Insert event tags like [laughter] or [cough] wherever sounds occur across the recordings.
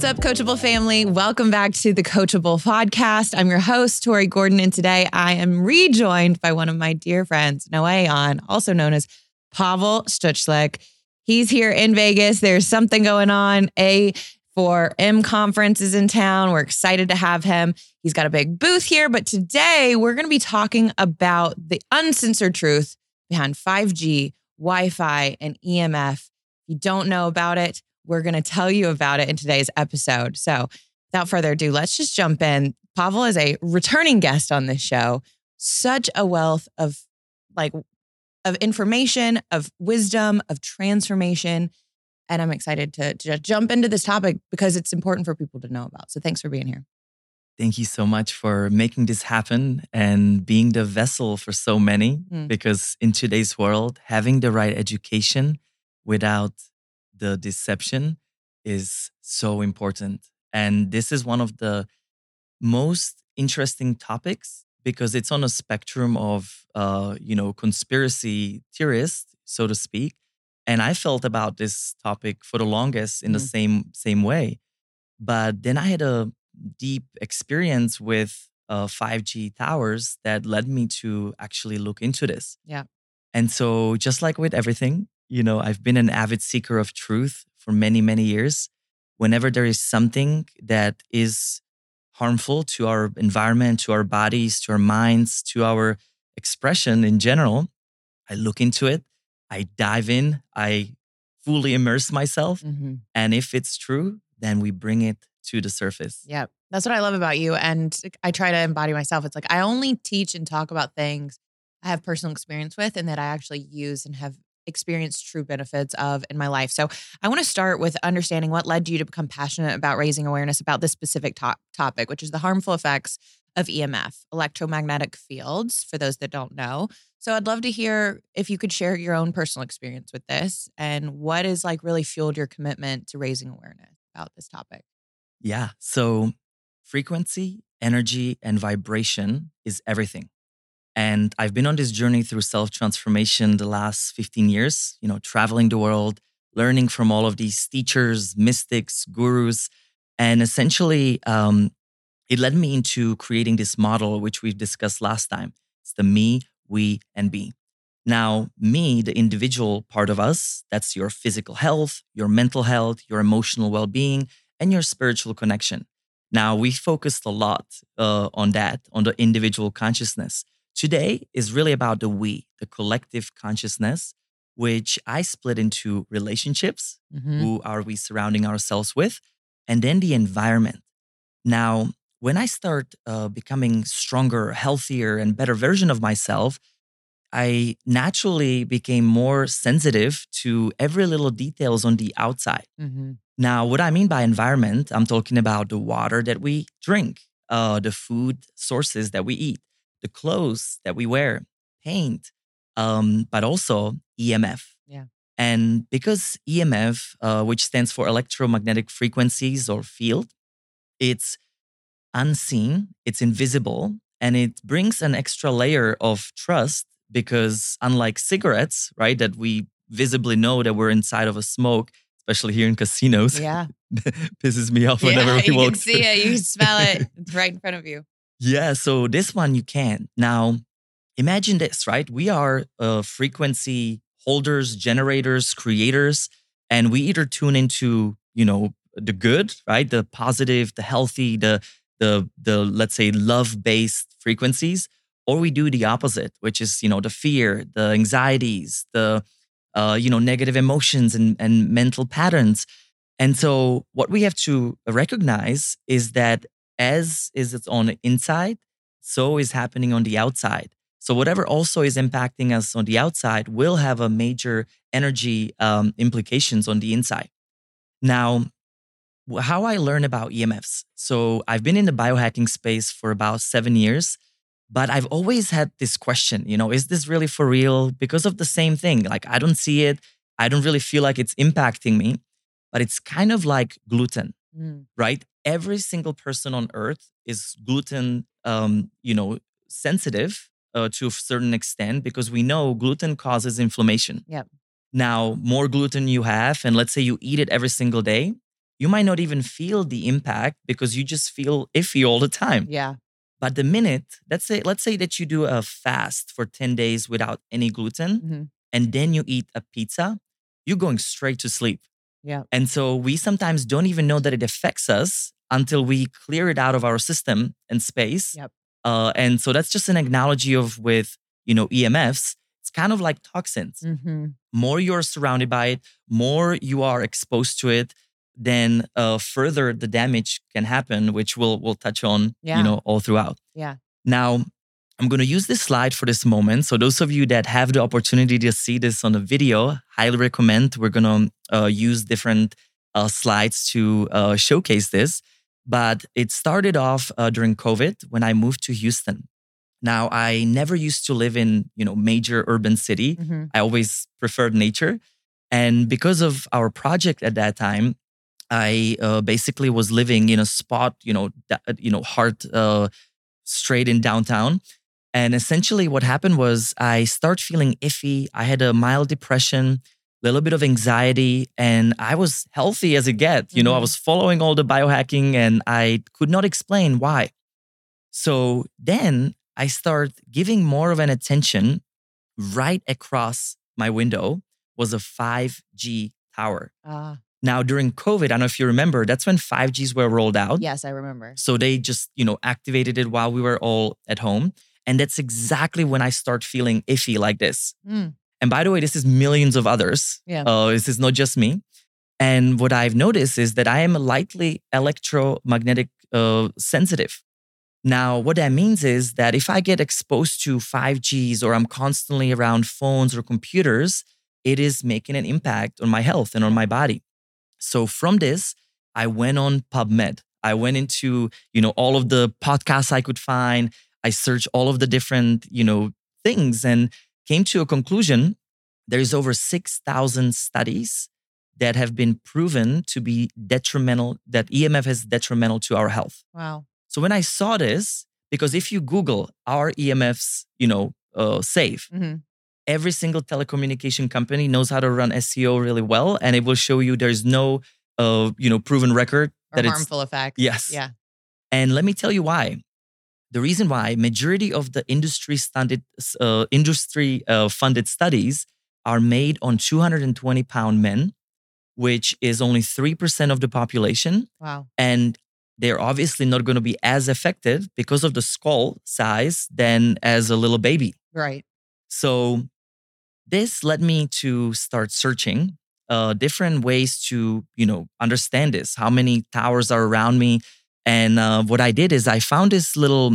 What's up, Coachable family? Welcome back to the Coachable podcast. I'm your host, Tori Gordon, and today I am rejoined by one of my dear friends, NOA AON, also known as Pavel Stucklik. He's here in Vegas. There's something going on. A for M conference is in town. We're excited to have him. He's got a big booth here, but today we're going to be talking about the uncensored truth behind 5G, Wi-Fi, and EMF. If you don't know about it, we're going to tell you about it in today's episode. So, without further ado, let's just jump in. Pavel is a returning guest on this show. Such a wealth of like of information, of wisdom, of transformation, and I'm excited to, to jump into this topic because it's important for people to know about. So, thanks for being here. Thank you so much for making this happen and being the vessel for so many. Mm. Because in today's world, having the right education without the deception is so important. And this is one of the most interesting topics because it's on a spectrum of, uh, you know, conspiracy theorists, so to speak. And I felt about this topic for the longest in the Mhm. same same way. But then I had a deep experience with uh, 5G towers that led me to actually look into this. Yeah. And so, just like with everything, you know, I've been an avid seeker of truth for many, many years. Whenever there is something that is harmful to our environment, to our bodies, to our minds, to our expression in general, I look into it, I dive in, I fully immerse myself. Mm-hmm. And if it's true, then we bring it to the surface. Yeah, that's what I love about you. And I try to embody myself. It's like I only teach and talk about things I have personal experience with and that I actually use and have experienced true benefits of in my life. So I want to start with understanding what led you to become passionate about raising awareness about this specific to- topic, which is the harmful effects of EMF, electromagnetic fields, for those that don't know. So I'd love to hear if you could share your own personal experience with this and what has like really fueled your commitment to raising awareness about this topic. Yeah. So frequency, energy, and vibration is everything. And I've been on this journey through self transformation the last 15 years, you know, traveling the world, learning from all of these teachers, mystics, gurus. And essentially, um, it led me into creating this model, which we've discussed last time. It's the me, we, and be. Now, me, the individual part of us, that's your physical health, your mental health, your emotional well being, and your spiritual connection. Now, we focused a lot uh, on that, on the individual consciousness. Today is really about the we, the collective consciousness, which I split into relationships. Mhm. Who are we surrounding ourselves with? And then the environment. Now, when I start uh, becoming stronger, healthier, and better version of myself, I naturally became more sensitive to every little details on the outside. Mhm. Now, what I mean by environment, I'm talking about the water that we drink, uh, the food sources that we eat, the clothes that we wear, paint, um, but also EMF. Yeah. And because EMF, uh, which stands for electromagnetic frequencies or field, It's unseen, it's invisible, and it brings an extra layer of trust because unlike cigarettes, right, that we visibly know that we're inside of a smoke, especially here in casinos, Yeah. [laughs] pisses me off whenever yeah, [laughs] we you can see it. You can smell it. It's right in front of you. Yeah, so this one you can. Now, imagine this, right? We are uh, frequency holders, generators, creators, and we either tune into, you know, the good, right? The positive, the healthy, the the the let's say love-based frequencies, or we do the opposite, which is, you know, the fear, the anxieties, the uh, you know, negative emotions and and mental patterns. And so what we have to recognize is that as is it's on the inside, so is happening on the outside. So whatever also is impacting us on the outside will have a major energy um, implications on the inside. Now, how I learn about EMFs. So I've been in the biohacking space for about seven years, but I've always had this question, you know, is this really for real? Because of the same thing. Like I don't see it. I don't really feel like it's impacting me, but it's kind of like gluten Mm. right? Every single person on earth is gluten, um, you know, sensitive uh, to a certain extent because we know gluten causes inflammation. Yep. Now, more gluten you have, and let's say you eat it every single day, you might not even feel the impact because you just feel iffy all the time. Yeah. But the minute, let's say, let's say that you do a fast for 10 days without any gluten, Mhm. and then you eat a pizza, you're going straight to sleep. Yeah. And so we sometimes don't even know that it affects us until we clear it out of our system and space. Yep. Uh, and so that's just an analogy of with, you know, EMFs. It's kind of like toxins. hmm More you're surrounded by it, more you are exposed to it, then uh, further the damage can happen, which we'll we'll touch on, Yeah. you know, all throughout. Yeah. Now, I'm going to use this slide for this moment. So, those of you that have the opportunity to see this on the video, highly recommend. We're going to uh, use different uh, slides to uh, showcase this. But it started off uh, during COVID when I moved to Houston. Now, I never used to live in you know major urban city. hmm I always preferred nature, and because of our project at that time, I uh, basically was living in a spot, you know, that, you know, heart uh, straight in downtown. And essentially, what happened was I start feeling iffy. I had a mild depression, a little bit of anxiety, and I was healthy as it get. You know, I Mhm. was following all the biohacking, and I could not explain why. So then I start giving more of an attention. Right across my window was a 5G tower. Ah, Now, during COVID, I don't know if you remember, that's when 5Gs were rolled out. yes, I remember. So they just, you know, activated it while we were all at home. And that's exactly when I start feeling iffy like this. Mm. And by the way, this is millions of others. Yeah. Uh, this is not just me. And what I've noticed is that I am lightly electromagnetic uh, sensitive. Now, what that means is that if I get exposed to 5Gs or I'm constantly around phones or computers, it is making an impact on my health and on my body. So from this, I went on PubMed. I went into, you know, all of the podcasts I could find. I searched all of the different, you know, things and came to a conclusion. There's over 6,000 studies that have been proven to be detrimental, that EMF is detrimental to our health. Wow. So when I saw this, because if you Google our EMFs, you know, uh, safe, hmm every single telecommunication company knows how to run SEO really well, and it will show you there's no, uh, you know, proven record Or that it's harmful effects. Yes. Yeah. and let me tell you why. The reason why majority of the industry funded uh, industry uh, funded studies are made on 220 pound men, which is only three percent of the population, Wow. and they're obviously not going to be as effective because of the skull size than as a little baby. Right. So this led me to start searching uh, different ways to, you know, understand this. How many towers are around me? And uh, what I did is I found this little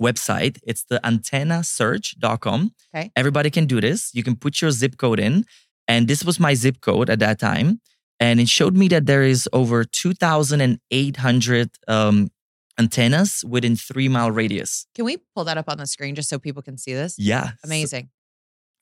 website. It's the antennasearch.com. Okay. Everybody can do this. You can put your zip code in. And this was my zip code at that time. And it showed me that there is over 2,800 um, antennas within three mile radius. Can we pull that up on the screen just so people can see this? Yeah. So- Amazing.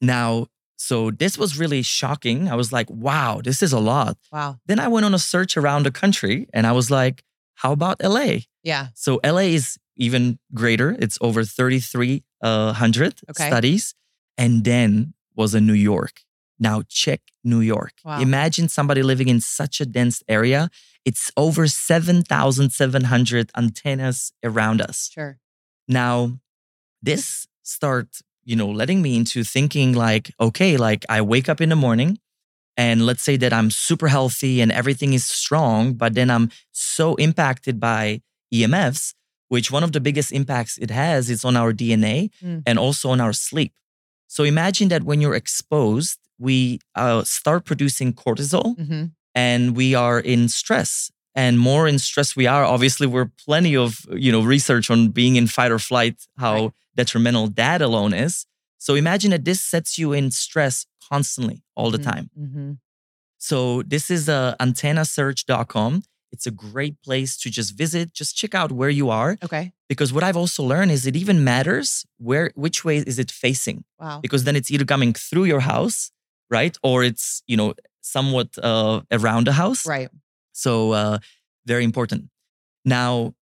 now, so this was really shocking. I was like, wow, this is a lot. Wow. Then I went on a search around the country and I was like, how about LA? Yeah. So LA is even greater. It's over 3,300 uh, Okay. studies. And then was in New York. Now check New York. Wow. Imagine somebody living in such a dense area. It's over 7,700 antennas around us. Sure. Now, this start, you know, letting me into thinking like, okay, like I wake up in the morning and let's say that I'm super healthy and everything is strong, but then I'm so impacted by EMFs, which one of the biggest impacts it has is on our DNA Mm. and also on our sleep. So imagine that when you're exposed, we uh, start producing cortisol hmm and we are in stress and more in stress we are obviously we're plenty of you know research on being in fight or flight how Right. detrimental that alone is so imagine that this sets you in stress constantly all the time hmm so this is uh, antennasearch.com it's a great place to just visit just check out where you are Okay. because what i've also learned is it even matters where which way is it facing Wow. because then it's either coming through your house right or it's you know somewhat uh, around the house Right. so uh, very important. Now,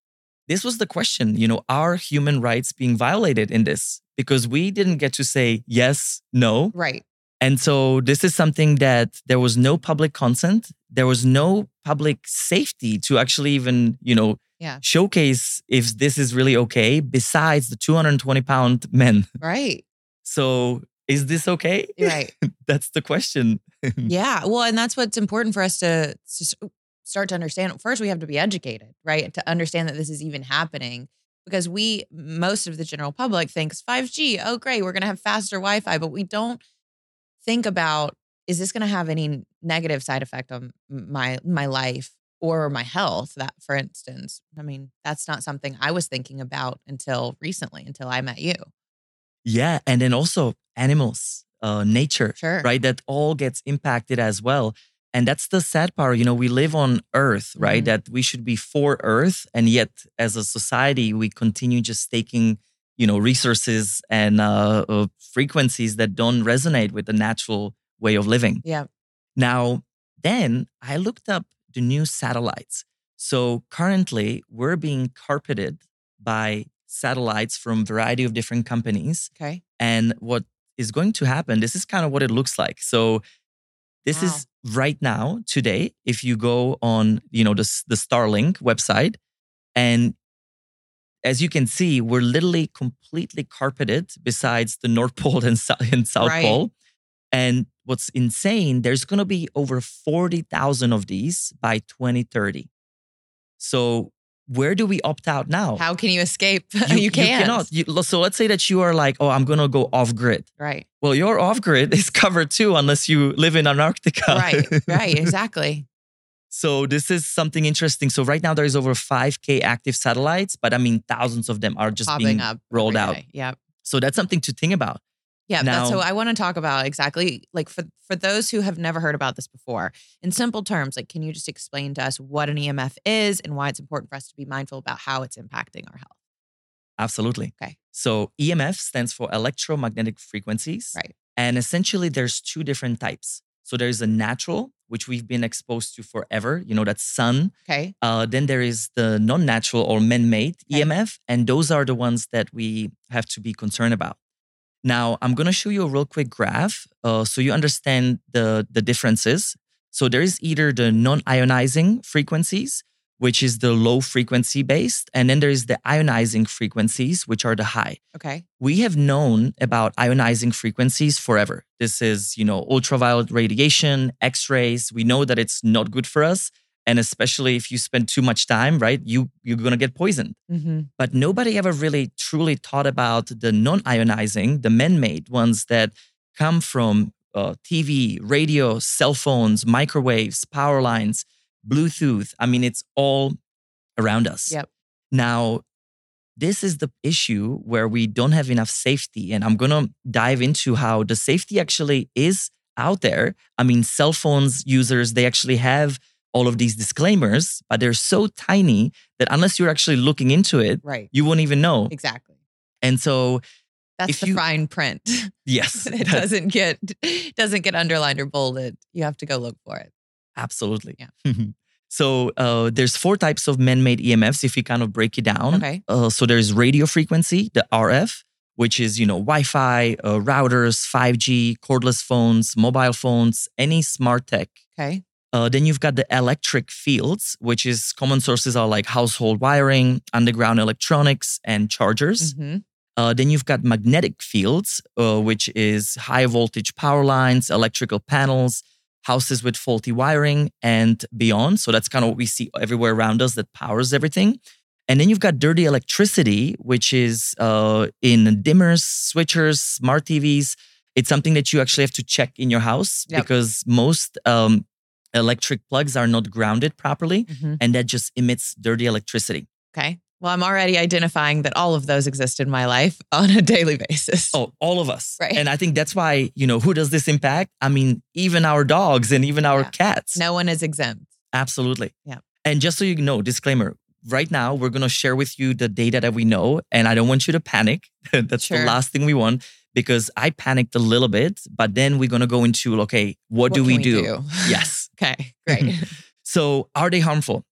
this was the question, you know, are human rights being violated in this? Because we didn't get to say yes, no. Right. And so this is something that there was no public consent. There was no public safety to actually even, you know, Yeah. showcase if this is really okay, besides the 220 pound men. Right. So is this okay? Right. [laughs] That's the question. [laughs] Yeah. Well, and that's what's important for us to, to start to understand. First, we have to be educated, right? To understand that this is even happening because we, most of the general public thinks 5G, oh, great, we're going to have faster Wi Fi, but we don't think about is this going to have any negative side effect on my my life or my health that for instance i mean that's not something i was thinking about until recently until i met you Yeah, and then also animals, uh, nature, Sure. right? That all gets impacted as well. And that's the sad part. You know, we live on Earth, right? Mhm. That we should be for Earth, and yet as a society, we continue just taking, you know, resources and uh, uh, frequencies that don't resonate with the natural way of living. yeah Now, then I looked up the new satellites. So currently, we're being carpeted by satellites from a variety of different companies. okay And what is going to happen, this is kind of what it looks like. So this is right now, today, if you go on, you know, the, the Starlink website, and as you can see, we're literally completely carpeted besides the North [laughs] Pole and, and South Right. Pole. And what's insane, there's going to be over 40,000 of these by 2030. So where do we opt out now? how can you escape [laughs] you, can't cannot. You- so let's say that you are like, oh, I'm going to go off grid. right Well, your off grid [laughs] is covered too, unless you live in Antarctica. right right [laughs] exactly so this is something interesting. So right now there is over 5K active satellites, but I mean thousands of them are just popping being rolled out. day. yeah So that's something to think about. Yeah, that's so I want to talk about exactly like for for those who have never heard about this before. In simple terms, like can you just explain to us what an EMF is and why it's important for us to be mindful about how it's impacting our health? Absolutely. Okay. So EMF stands for electromagnetic frequencies. Right. And essentially there's two different types. So there's a natural, which we've been exposed to forever, you know, that sun. Okay. Uh, then there is the non-natural or man-made Okay. EMF, and those are the ones that we have to be concerned about. Now, I'm going to show you a real quick graph uh, so you understand the, the differences. So there is either the non-ionizing frequencies, which is the low frequency based, and then there is the ionizing frequencies, which are the high. Okay. We have known about ionizing frequencies forever. This is, you know, ultraviolet radiation, X-rays. We know that it's not good for us, and especially if you spend too much time, right? You you're gonna get poisoned. Mm-hmm. But nobody ever really truly thought about the non-ionizing, the man-made ones that come from uh, TV, radio, cell phones, microwaves, power lines, Bluetooth. I mean, it's all around us. Yep. Now, this is the issue where we don't have enough safety. And I'm going to dive into how the safety actually is out there. I mean, cell phones users, they actually have all of these disclaimers, but they're so tiny that unless you're actually looking into it, Right. you won't even know. Exactly. And so, That's If the you- fine print. yes, [laughs] it doesn't get doesn't get underlined or bolded. You have to go look for it. absolutely. Yeah. [laughs] So uh, there's four types of man-made EMFs if you kind of break it down. Okay. Uh, so there's radio frequency, the RF, which is you know Wi-Fi, uh, routers, 5G, cordless phones, mobile phones, any smart tech. Okay. Uh, then you've got the electric fields, which is common sources are like household wiring, underground electronics, and chargers. Mhm. Uh, then you've got magnetic fields, uh, which is high voltage power lines, electrical panels, houses with faulty wiring, and beyond. So that's kind of what we see everywhere around us that powers everything. And then you've got dirty electricity, which is uh, in dimmers, switchers, smart TVs. It's something that you actually have to check in your house Yep. because most um, electric plugs are not grounded properly, Mhm. and that just emits dirty electricity. Okay. Well, I'm already identifying that all of those exist in my life [laughs] on a daily basis. Oh, all of us. Right. And I think that's why, you know, who does this impact? I mean, even our dogs and even our Yeah. cats. No one is exempt. Absolutely. Yeah. And just so you know, disclaimer right now, we're going to share with you the data that we know. And I don't want you to panic. [laughs] that's Sure. the last thing we want because I panicked a little bit. But then we're going to go into, okay, what, do can we do? [laughs] Yes. Okay. Great. So, are they harmful?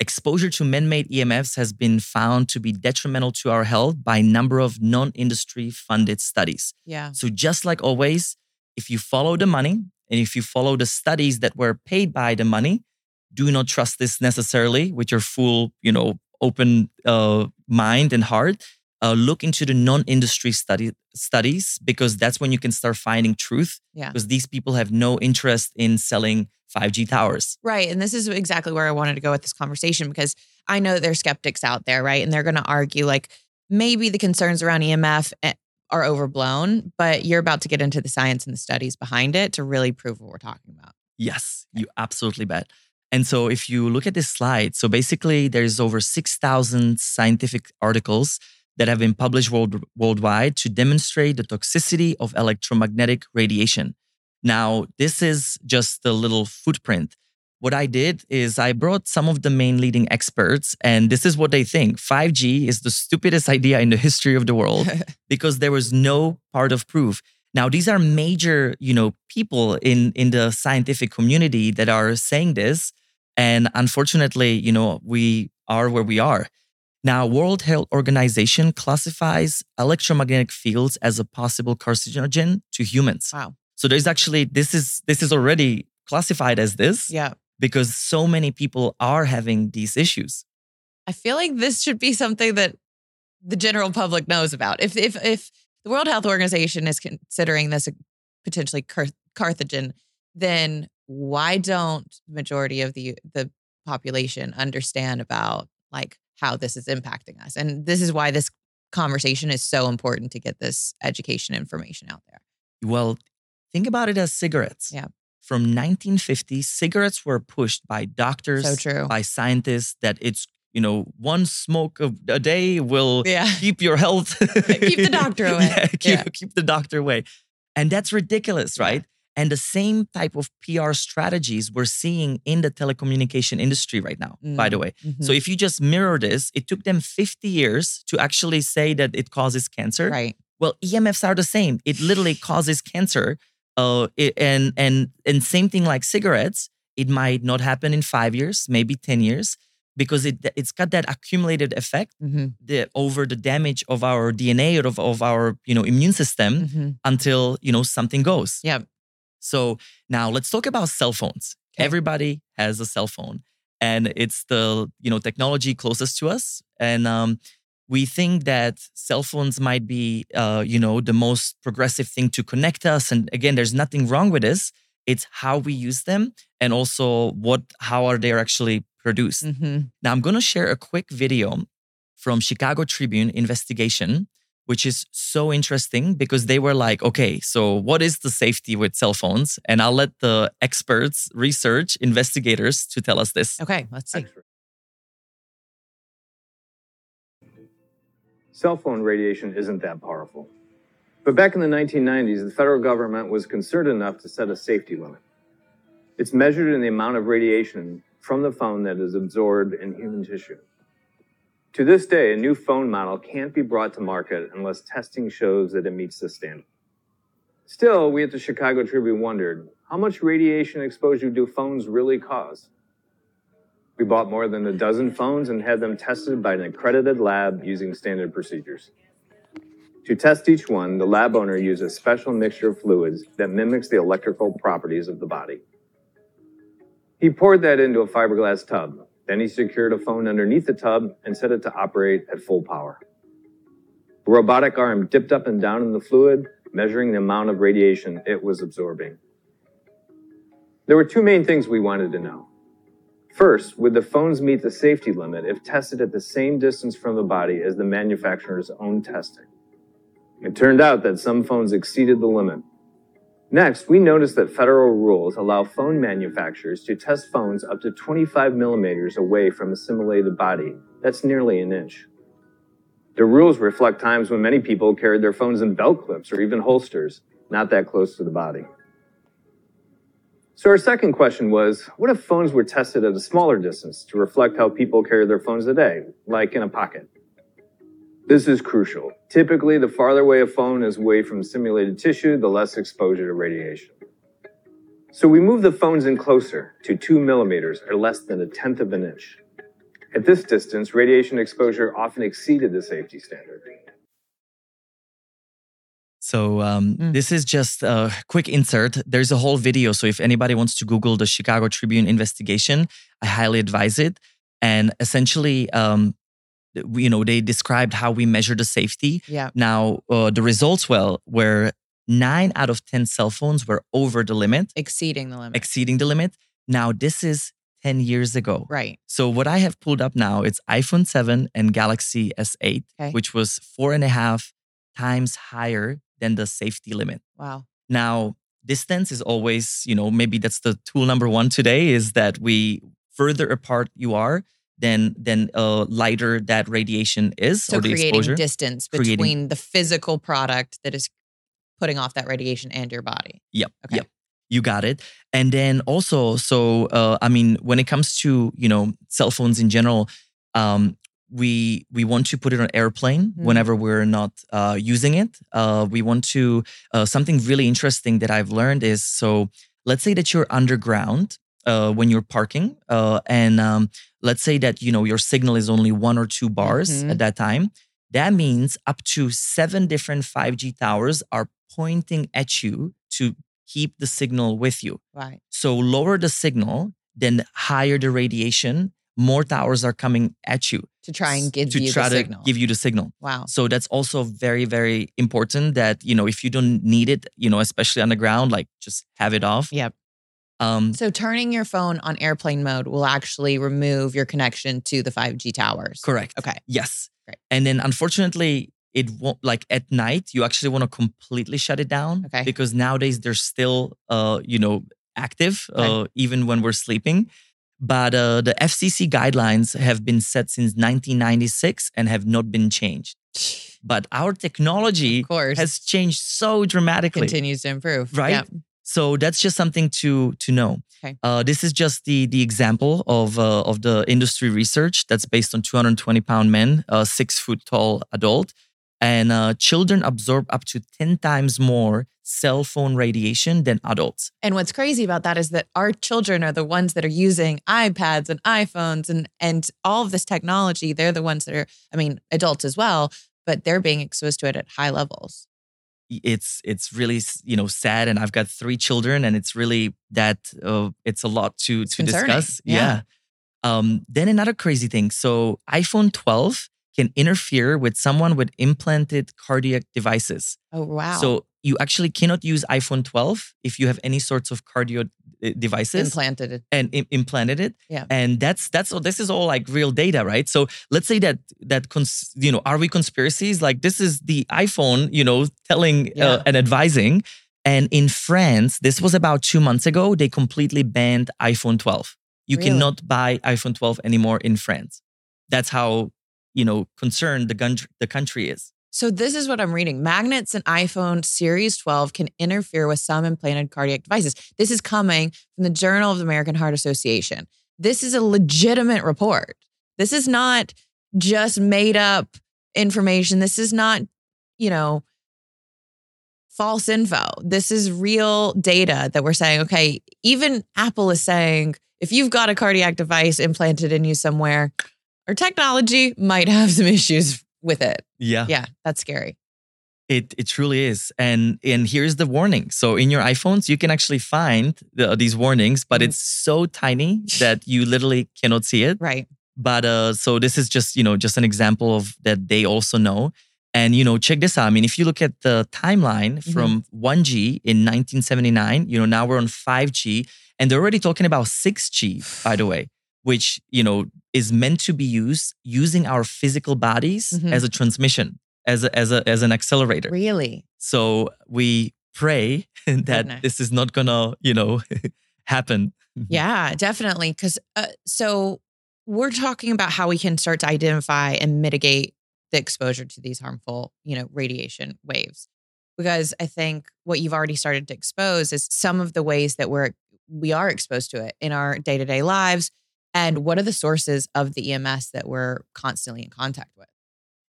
Exposure to man-made EMFs has been found to be detrimental to our health by a number of non-industry funded studies. yeah. So just like always, if you follow the money and if you follow the studies that were paid by the money, do not trust this necessarily with your full, you know, open uh, mind and heart. Uh, look into the non-industry study studies because that's when you can start finding truth. Yeah. Because these people have no interest in selling 5G towers. Right. And this is exactly where I wanted to go with this conversation because I know there are skeptics out there, right? And they're going to argue like maybe the concerns around EMF eh, are overblown, but you're about to get into the science and the studies behind it to really prove what we're talking about. Yes, you absolutely bet. And so if you look at this slide, so basically there's over 6,000 scientific articles that have been published world, worldwide to demonstrate the toxicity of electromagnetic radiation. Now, this is just a little footprint. What I did is I brought some of the main leading experts, and this is what they think 5G is the stupidest [laughs] idea in the history of the world [laughs] because there was no part of proof. Now, these are major, you know, people in in the scientific community that are saying this, and unfortunately, you know, we are where we are. Now, World Health Organization classifies electromagnetic fields as a possible carcinogen to humans. wow. So there's actually this is this is already classified as this Yeah. because so many people are having these issues. I feel like this should be something that the general public knows about. If if if the World Health Organization is considering this a potentially car- carthagen, then why don't the majority of the the population understand about like how this is impacting us? And this is why this conversation is so important to get this education information out there. Well, think about it as cigarettes. Yeah. From 1950, cigarettes were pushed by doctors, So true. by scientists that it's, you know, one smoke of a day will Yeah. keep your health. [laughs] Keep the doctor [laughs] away. Yeah, keep, Yeah. keep the doctor away. And that's ridiculous, right? And the same type of PR strategies we're seeing in the telecommunication industry right now, by the way. So Mhm. if you just mirror this, it took them 50 years to actually say that it causes cancer. right. Well, EMFs are the same. It literally causes cancer. Uh, it- and and and same thing like cigarettes. It might not happen in five years, maybe ten years, because it it's got that accumulated effect Mhm. the, over the damage of our DNA or of, of our you know immune system Mhm. until you know something goes. Yeah. So now let's talk about cell phones. Okay. Everybody has a cell phone, and it's the you know technology closest to us. And um, we think that cell phones might be uh, you know the most progressive thing to connect us. And again, there's nothing wrong with this. It's how we use them, and also what how are they actually produced. Mhm. Now, I'm going to share a quick video from Chicago Tribune investigation, which is so interesting because they were like, okay, so what is the safety with cell phones? And I'll let the experts, research, investigators to tell us this. Okay. Let's see. Cell phone radiation isn't that powerful. But back in the 1990s, the federal government was concerned enough to set a safety limit. It's measured in the amount of radiation from the phone that is absorbed in human tissue. To this day, a new phone model can't be brought to market unless testing shows that it meets the standard. Still, we at the Chicago Tribune wondered how much radiation exposure do phones really cause? We bought more than a dozen phones and had them tested by an accredited lab using standard procedures. To test each one, the lab owner used a special mixture of fluids that mimics the electrical properties of the body. He poured that into a fiberglass tub. Then he secured a phone underneath the tub and set it to operate at full power. A robotic arm dipped up and down in the fluid, measuring the amount of radiation it was absorbing. There were two main things we wanted to know. First, would the phones meet the safety limit if tested at the same distance from the body as the manufacturer's own testing? It turned out that some phones exceeded the limit. Next, we noticed that federal rules allow phone manufacturers to test phones up to 25 millimeters away from a simulated body. That's nearly an inch. The rules reflect times when many people carried their phones in belt clips or even holsters, not that close to the body. So our second question was, what if phones were tested at a smaller distance to reflect how people carry their phones today, like in a pocket? This is crucial. Typically, the farther away a phone is away from simulated tissue, the less exposure to radiation. So we moved the phones in closer to two millimeters or less than a tenth of an inch. At this distance, radiation exposure often exceeded the safety standard. So um, Mm. this is just a quick insert. There's a whole video. So if anybody wants to Google the Chicago Tribune investigation, I highly advise it. And essentially, um, you know, they described how we measure the safety. Yeah. Now, uh, the results well were nine out of ten cell phones were over the limit, Exceeding the limit. exceeding the limit. Now, this is ten years ago. right. So what I have pulled up now, it's iPhone 7 and Galaxy S8, Okay. which was four and a half times higher than the safety limit. Wow. Now, distance is always, you know, maybe that's the tool number one today is that we further apart you are, then then uh, lighter that radiation is So or the creating exposure. distance Creating- between the physical product that is putting off that radiation and your body. Yep. Okay. Yep. You got it. And then also, so uh, I mean, when it comes to you know cell phones in general, um, we we want to put it on airplane Mhm. whenever we're not uh, using it. Uh, we want to uh, something really interesting that I've learned is so let's say that you're underground uh, when you're parking, uh, and um, let's say that you know your signal is only one or two bars Mhm. at that time. That means up to seven different 5G towers are pointing at you to keep the signal with you. Right. So lower the signal, then higher the radiation, more towers are coming at you To try and give to you try the to signal. give you the signal. wow. So that's also very, very important that, you know, if you don't need it, you know, especially on the ground, like just have it off. Yep. Um, So turning your phone on airplane mode will actually remove your connection to the 5G towers. correct. Okay. Yes. Great. And then unfortunately, it won't like at night, you actually want to completely shut it down. Okay. Because nowadays they're still uh, you know, active, Okay. uh, even when we're sleeping. But uh, the FCC guidelines have been set since 1996 and have not been changed. But our technology Of course. has changed so dramatically. continues to improve. Right? Yep. So that's just something to to know. Okay. Uh, this is just the the example of uh, of the industry research that's based on 220 pound men, a six foot tall adult, and uh, children absorb up to 10 times more cell phone radiation than adults. And what's crazy about that is that our children are the ones that are using iPads and iPhones and and all of this technology. They're the ones that are, I mean, adults as well, but they're being exposed to it at high levels. It's it's really you know sad, and I've got three children, and it's really that uh, it's a lot to It's to concerning. discuss. Yeah. Um, then another crazy thing. So iPhone 12 can interfere with someone with implanted cardiac devices. Oh wow. So you actually cannot use iPhone 12 if you have any sorts of cardio uh, devices implanted it. and im- implanted it. Yeah. And that's that's all. This is all like real data, right? So let's say that that cons- you know are we conspiracies? Like this is the iPhone, you know, telling Yeah. uh, and advising. And in France, this was about two months ago. They completely banned iPhone 12. You Really? cannot buy iPhone 12 anymore in France. That's how you know concerned the gun- the country is. So this is what I'm reading. Magnets in iPhone Series 12 can interfere with some implanted cardiac devices. This is coming from the Journal of the American Heart Association. This is a legitimate report. This is not just made up information. This is not, you know, false info. This is real data that we're saying, okay, even Apple is saying if you've got a cardiac device implanted in you somewhere, our technology might have some issues with it. Yeah. Yeah, that's scary. It it truly is, and and here's the warning. So in your iPhones, you can actually find the, these warnings, but Mhm. it's so tiny [sighs] that you literally cannot see it. Right. But uh, so this is just you know just an example of that they also know. And you know, check this out. I mean, if you look at the timeline from 1G in 1979, you know, now we're on 5G, and they're already talking about 6G, by the [sighs] way, which you know is meant to be used using our physical bodies Mhm. as a transmission, as a, as a as an accelerator. Really? So we pray [laughs] that Goodness. this is not gonna, you know, [laughs] happen. [laughs] Yeah, definitely. Because uh, so we're talking about how we can start to identify and mitigate the exposure to these harmful, you know, radiation waves. Because I think what you've already started to expose is some of the ways that we're we are exposed to it in our day to day lives, and what are the sources of the EMS that we're constantly in contact with.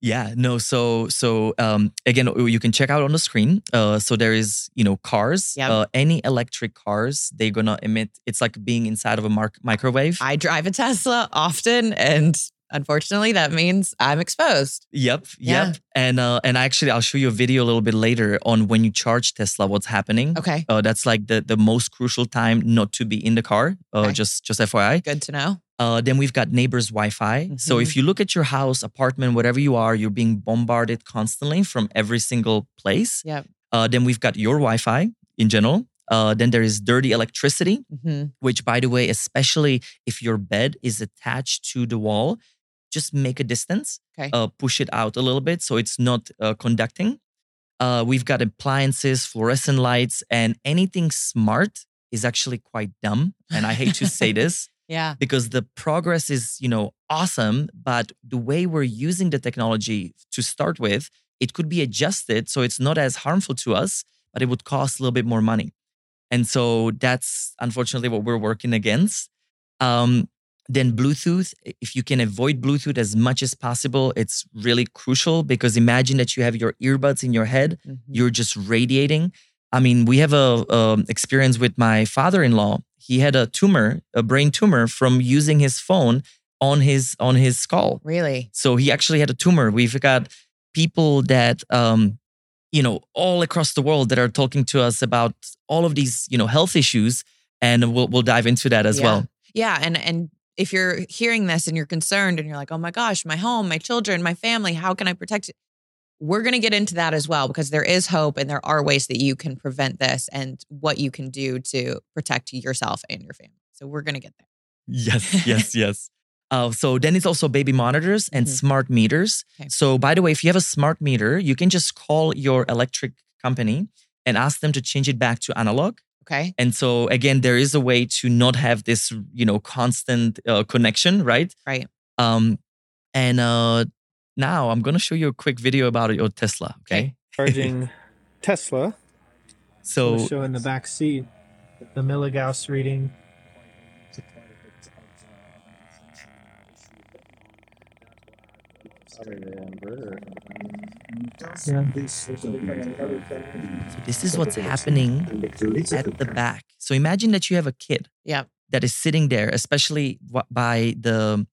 Yeah, no. So, so um, again, you can check out on the screen. Uh, so there is, you know, cars. Yep. Uh, any electric cars, they're gonna emit. It's like being inside of a mark- microwave. I drive a Tesla often, and unfortunately, that means I'm exposed. Yep, Yeah. yep. And uh, and actually, I'll show you a video a little bit later on when you charge Tesla, what's happening. Okay, Uh, that's like the the most crucial time not to be in the car. Uh, Okay. Just just FYI. good to know. Uh, then we've got neighbors' Wi-Fi. So Mhm. if you look at your house, apartment, whatever you are, you're being bombarded constantly from every single place. Yep. Uh, then we've got your Wi-Fi in general. Uh, then there is dirty electricity, hmm which, by the way, especially if your bed is attached to the wall, just make a distance. Okay. Uh, push it out a little bit so it's not uh, conducting. Uh, we've got appliances, fluorescent lights, and anything smart is actually quite dumb. And I hate to say [laughs] this Yeah. because the progress is you know awesome but the way we're using the technology to start with it could be adjusted so it's not as harmful to us but it would cost a little bit more money and so that's unfortunately what we're working against um, then bluetooth if you can avoid bluetooth as much as possible it's really crucial because imagine that you have your earbuds in your head Mhm. you're just radiating. I mean, we have a um, experience with my father-in-law. He had a tumor, a brain tumor, from using his phone on his on his skull. Really? So he actually had a tumor. We've got people that um, you know all across the world that are talking to us about all of these you know health issues, and we'll we'll dive into that as Yeah. well. Yeah. And and if you're hearing this and you're concerned and you're like, oh my gosh, my home, my children, my family, how can I protect it? We're going to get into that as well because there is hope and there are ways that you can prevent this and what you can do to protect yourself and your family. So we're going to get there. Yes, yes, yes. Uh, so then it's also baby monitors and Mhm. smart meters. Okay. So by the way, if you have a smart meter, you can just call your electric company and ask them to change it back to analog. Okay. And so again, there is a way to not have this, you know, constant uh, connection, right? Right. Um, and uh, now I'm gonna show you a quick video about your Tesla. Okay. Okay. charging [laughs] Tesla. So show in the back seat the milligauss reading. Yeah. this is what's happening at the back. So imagine that you have a kid. Yep. that is sitting there, especially by the,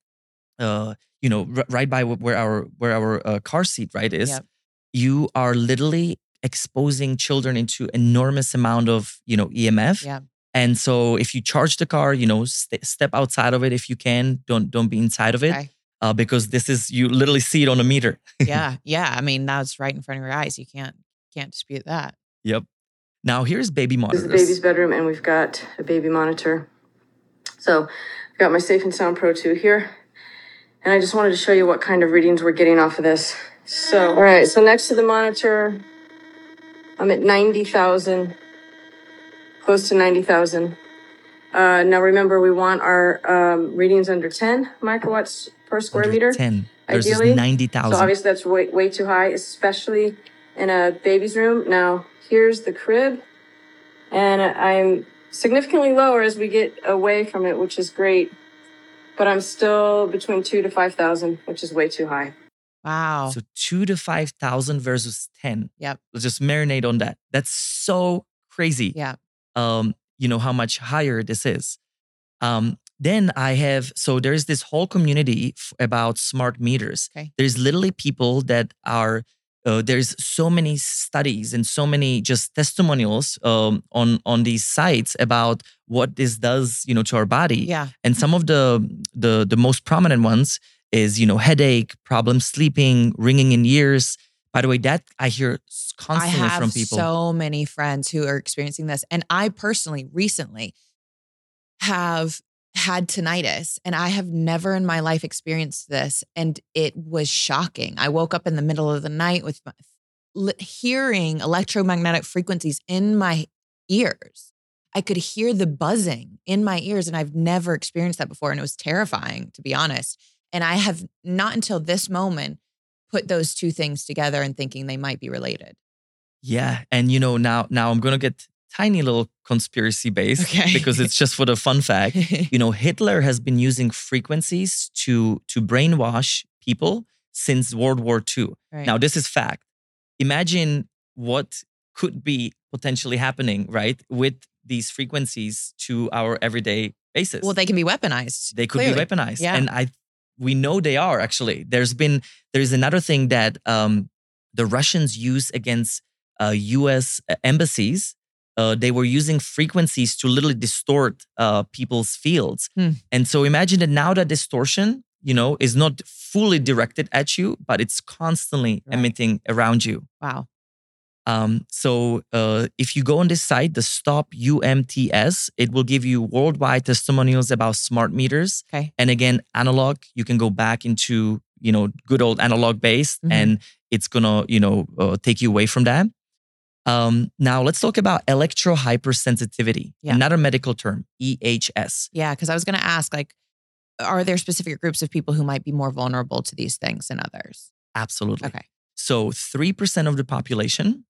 uh, you know, r- right by where our where our uh, car seat right is. Yep. You are literally exposing children into enormous amount of you know EMF. Yep. And so if you charge the car, you know, st- step outside of it if you can. Don't don't be inside of it. Okay. Uh, because this is you literally see it on a meter. [laughs] yeah. Yeah. I mean, that's right in front of your eyes. You can't can't dispute that. Yep. Now here's baby monitor. This is the baby's bedroom, and we've got a baby monitor. So I've got my Safe and Sound Pro 2 here. And I just wanted to show you what kind of readings we're getting off of this. So, all right, so next to the monitor, I'm at 90,000, close to 90,000. Uh, now remember, we want our um, readings under 10 microwatts per square meter. 10 versus ideally. 90,000. So obviously that's way way too high, especially in a baby's room. Now here's the crib, and I'm significantly lower as we get away from it, which is great. But I'm still between two to five thousand, which is way too high. Wow. So two to 5,000 versus 10. Yep. Let's just marinate on that. That's so crazy. yeah. Um, you know, how much higher this is. Um, Then I have so there's this whole community f- about smart meters. Okay. There's literally people that are uh, there's so many studies and so many just testimonials um, on on these sites about what this does, you know, to our body. Yeah. And some of the the the most prominent ones is you know headache, problem sleeping, ringing in ears. By the way, that I hear I constantly have from people. so many friends who are experiencing this. And I personally recently have had tinnitus and I have never in my life experienced this. And it was shocking. I woke up in the middle of the night with my, hearing electromagnetic frequencies in my ears. I could hear the buzzing in my ears, and I've never experienced that before. And it was terrifying, to be honest. And I have not until this moment put those two things together and thinking they might be related. Yeah, and you know now now I'm gonna get tiny little conspiracy base Okay. because it's just for the fun fact. [laughs] You know, Hitler has been using frequencies to to brainwash people since World War II. Right. Now this is fact. Imagine what could be potentially happening, right, with these frequencies to our everyday basis. well, they can be weaponized. they could clearly. be weaponized Yeah. and i we know they are actually there's been there's another thing that um the russians use against uh, us embassies uh, they were using frequencies to literally distort uh, people's fields Hmm. and so imagine that now that distortion you know is not fully directed at you but it's constantly Right. emitting around you Wow. um, so uh, if you go on this site, the Stop UMTS, it will give you worldwide testimonials about smart meters. Okay. And again, analog, you can go back into you know good old analog base, Mhm. and it's gonna you know uh, take you away from that. Um, now let's talk about electro hypersensitivity, Yeah. another medical term, EHS. Yeah, because I was going to ask, like, are there specific groups of people who might be more vulnerable to these things than others? Absolutely. Okay. So three percent of the population,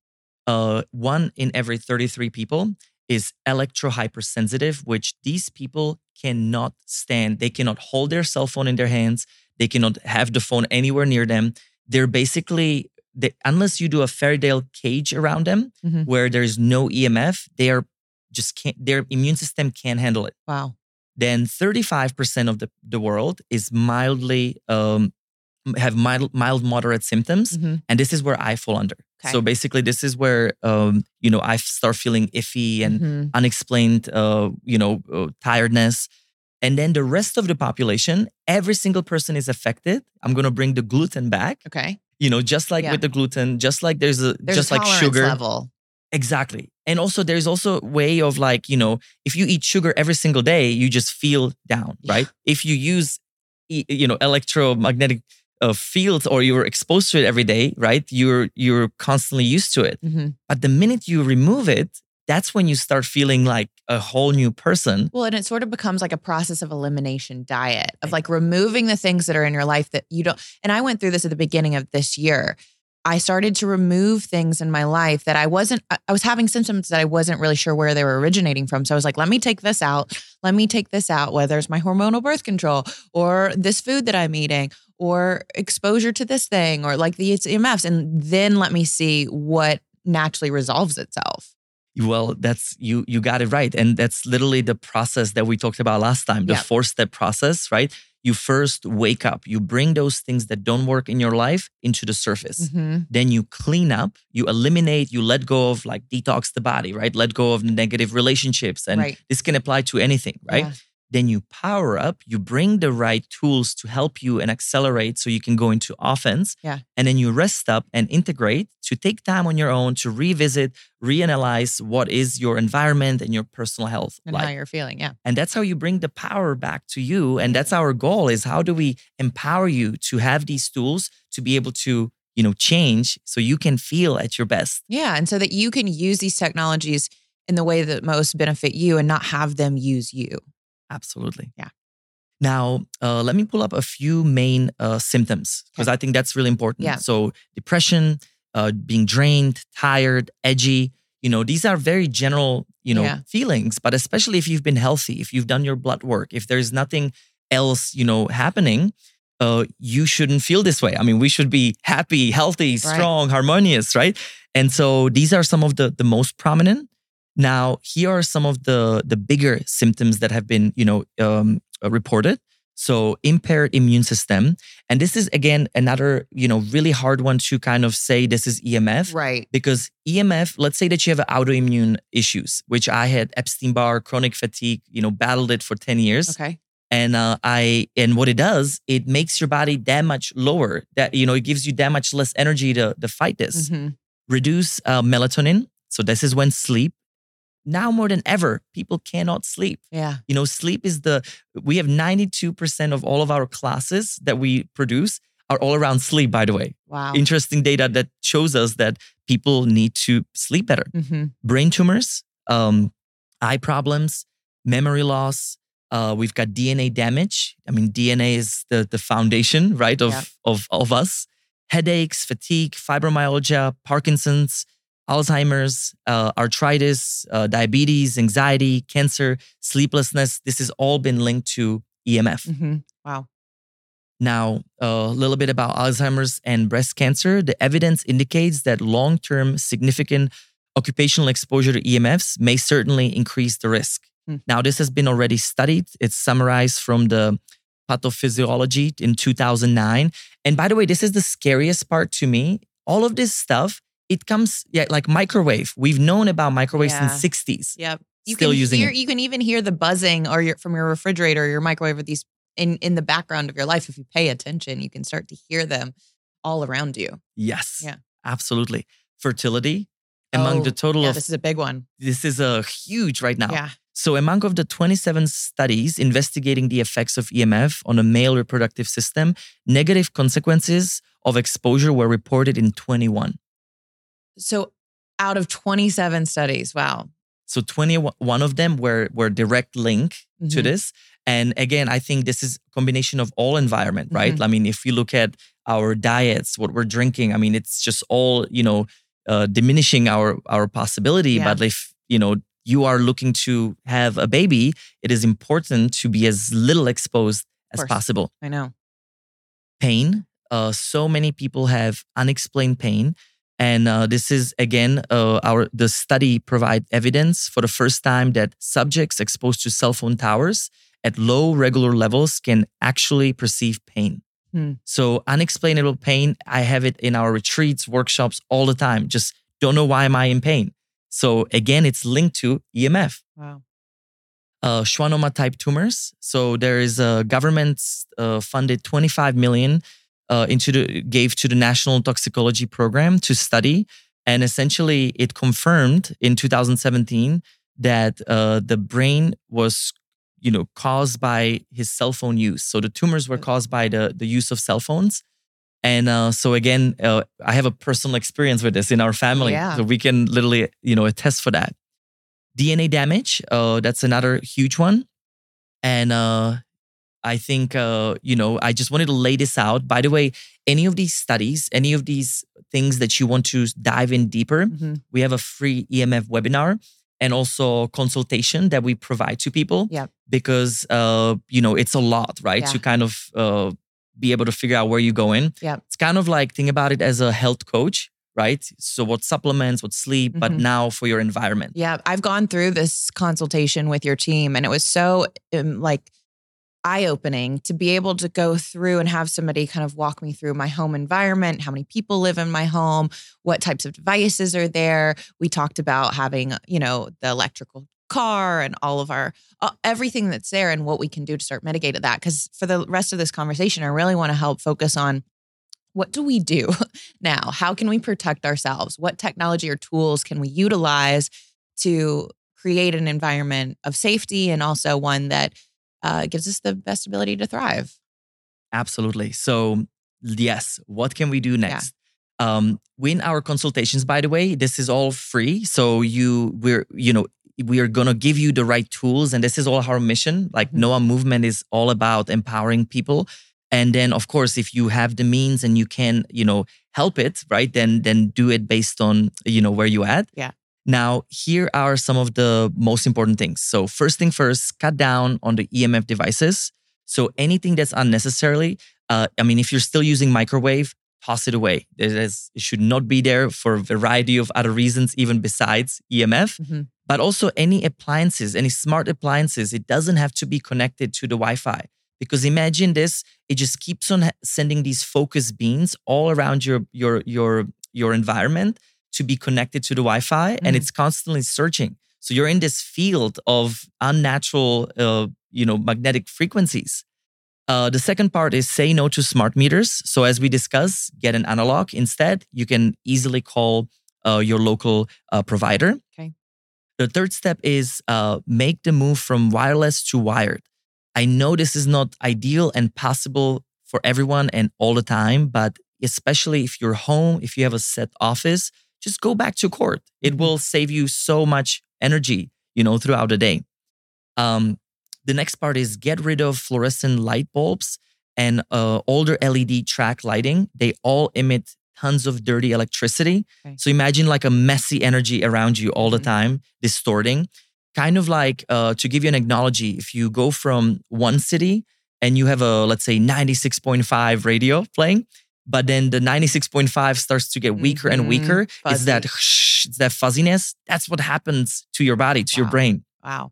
uh, one in every thirty-three people is electro hypersensitive, which these people cannot stand. They cannot hold their cell phone in their hands. They cannot have the phone anywhere near them. They're basically they, unless you do a Faraday cage around them Mhm. where there is no EMF, they are just can't. Their immune system can't handle it Wow. then 35% of the, the world is mildly um, have mild, mild moderate symptoms Mhm. and this is where i fall under Okay. so basically this is where um, you know i start feeling iffy and Mhm. unexplained uh, you know uh, tiredness and then the rest of the population every single person is affected i'm going to bring the gluten back Okay. You know just like Yeah. with the gluten just like there's a There's just a like sugar level. Exactly. And also there's also a way of like, you know, if you eat sugar every single day, you just feel down, Yeah. right? If you use you know, electromagnetic uh, fields or you're exposed to it every day, right? You're you're constantly used to it. Mhm. But the minute you remove it, that's when you start feeling like a whole new person. Well, and it sort of becomes like a process of elimination diet of like removing the things that are in your life that you don't. And I went through this at the beginning of this year. I started to remove things in my life that I wasn't, I was having symptoms that I wasn't really sure where they were originating from. So I was like, let me take this out. Let me take this out, whether it's my hormonal birth control or this food that I'm eating or exposure to this thing or like the EMFs. And then let me see what naturally resolves itself. Well, that's you you got it right. And that's literally the process that we talked about last time, the Yeah. four-step process, right? You first wake up, you bring those things that don't work in your life into the surface. Mhm. Then you clean up, you eliminate, you let go of like detox the body, right? Let go of negative relationships. And Right. this can apply to anything, right? Yeah. Then you power up, you bring the right tools to help you and accelerate so you can go into offense. Yeah. And then you rest up and integrate to take time on your own to revisit, reanalyze what is your environment and your personal health And how you're feeling. Yeah. And that's how you bring the power back to you. And that's our goal is how do we empower you to have these tools to be able to, you know, change so you can feel at your best. Yeah. And so that you can use these technologies in the way that most benefit you and not have them use you. Absolutely. Yeah. Now, uh, let me pull up a few main uh, symptoms because I think that's really important. Yeah. So, depression, uh, being drained, tired, edgy, you know, these are very general, you know, Yeah. feelings, but especially if you've been healthy, if you've done your blood work, if there's nothing else, you know, happening, uh, you shouldn't feel this way. I mean, we should be happy, healthy, strong, harmonious, right? And so these are some of the the most prominent. Now, here are some of the the bigger symptoms that have been, you know, um, uh, reported. So impaired immune system. And this is again another, you know, really hard one to kind of say this is EMF. Right. Because EMF, let's say that you have autoimmune issues, which I had Epstein-Barr, chronic fatigue, you know, battled it for 10 years. Okay. And uh, I and what it does, it makes your body that much lower. That you know, it gives you that much less energy to to fight this. Mhm. Reduce uh, melatonin. So this is when sleep. Now more than ever, people cannot sleep. Yeah. You know, sleep is the we have 92% of all of our classes that we produce are all around sleep, by the way. Wow. Interesting data that shows us that people need to sleep better. hmm Brain tumors, um, eye problems, memory loss. Uh, we've got DNA damage. I mean, DNA is the, the foundation, right, of, Yep. of, of us. Headaches, fatigue, fibromyalgia, Parkinson's, Alzheimer's, uh, arthritis, uh, diabetes, anxiety, cancer, sleeplessness. This has all been linked to EMF. hmm Wow. Now, a little bit about Alzheimer's and breast cancer. The evidence indicates that long term significant occupational exposure to EMFs may certainly increase the risk. Hmm. Now, this has been already studied. It's summarized from the Pathophysiology in 2009. And by the way, this is the scariest part to me. All of this stuff, it comes yeah, like microwave. We've known about microwaves Yeah. since 60s. Yep. You Still can using hear, it. You can even hear the buzzing or your, from your refrigerator or your microwave or these in, in the background of your life. If you pay attention, you can start to hear them all around you. Yes. Yeah. Absolutely. Fertility among Oh, the total yeah, of this is a big one. this is a huge right now. Yeah. So, among of the 27 studies investigating the effects of EMF on the male reproductive system, negative consequences of exposure were reported in 21. So out of 27 studies, wow. So, 21 of them were were direct link to Mhm. this. And again, I think this is a combination of all environment, right? Mm-hmm. I mean, if you look at our diets, what we're drinking, I mean, it's just all you know, uh, diminishing our our possibility. Yeah. But if you know you are looking to have a baby, it is important to be as little exposed as possible. I know. Pain. Uh, so many people have unexplained pain. And uh, this is again, uh, our the study provide evidence for the first time that subjects exposed to cell phone towers at low regular levels can actually perceive pain. Hmm. So unexplainable pain, I have it in our retreats, workshops all the time. Just don't know why am I in pain. So again, it's linked to EMF Wow. uh, schwannoma type tumors. So there is a government uh, funded 25 million uh, into the gave to the National Toxicology Program to study, and essentially it confirmed in 2017 that uh, the brain was you know caused by his cell phone use. So the tumors were caused by the the use of cell phones. And uh, so again, uh, I have a personal experience with this in our family, Yeah. so we can literally, you know, attest for that. DNA damage, uh, that's another huge one. And uh, I think, uh, you know, I just wanted to lay this out. By the way, any of these studies, any of these things that you want to dive in deeper, Mhm. we have a free EMF webinar and also consultation that we provide to people. Yep. Because, uh, you know, it's a lot, right? Yeah. To kind of uh, be able to figure out where you're going. Yeah. It's kind of like think about it as a health coach, right? So what supplements, what sleep, but Mhm. now for your environment. Yeah, I've gone through this consultation with your team, and it was so um, like eye opening to be able to go through and have somebody kind of walk me through my home environment, how many people live in my home, what types of devices are there. We talked about having, you know, the electrical car and all of our uh, everything that's there and what we can do to start mitigating that. Because for the rest of this conversation, I really want to help focus on what do we do [laughs] now? How can we protect ourselves? What technology or tools can we utilize to create an environment of safety and also one that uh, gives us the best ability to thrive? Absolutely. So, yes, what can we do next? Um, in our consultations, by the way, this is all free. So you we're you know we are gonna give you the right tools, and this is all our mission. Like Mhm. NOA Movement is all about empowering people. And then, of course, if you have the means and you can, you know, help it, right? Then then do it based on you know where you at. Yeah. Now, here are some of the most important things. So, first thing first, cut down on the EMF devices. So, anything that's unnecessarily, uh, I mean, if you're still using microwave, toss it away. It, is, it should not be there for a variety of other reasons, even besides EMF. Mhm. but also any appliances, any smart appliances. It doesn't have to be connected to the Wi Fi. Because imagine this, it just keeps on sending these focus beams all around your, your, your, your environment to be connected to the Wi Fi, mm. and it's constantly searching. So you're in this field of unnatural, uh, you know, magnetic frequencies. Uh, the second part is say no to smart meters. So as we discuss, get an analog instead. You can easily call uh, your local uh, provider. Okay. The third step is uh, make the move from wireless to wired. I know this is not ideal and possible for everyone and all the time, but especially if you're home, if you have a set office, just go back to court. It will save you so much energy, you know, throughout the day. Um, the next part is get rid of fluorescent light bulbs and uh, older LED track lighting. They all emit tons of dirty electricity. Okay. So imagine like a messy energy around you all the mm-hmm. time, distorting. Kind of like uh, to give you an analogy, if you go from one city and you have a, let's say, 96.5 radio playing, but then the 96.5 starts to get weaker mm-hmm. and weaker. Fuzzy. It's that it's that fuzziness. That's what happens to your body, to wow. your brain. Wow.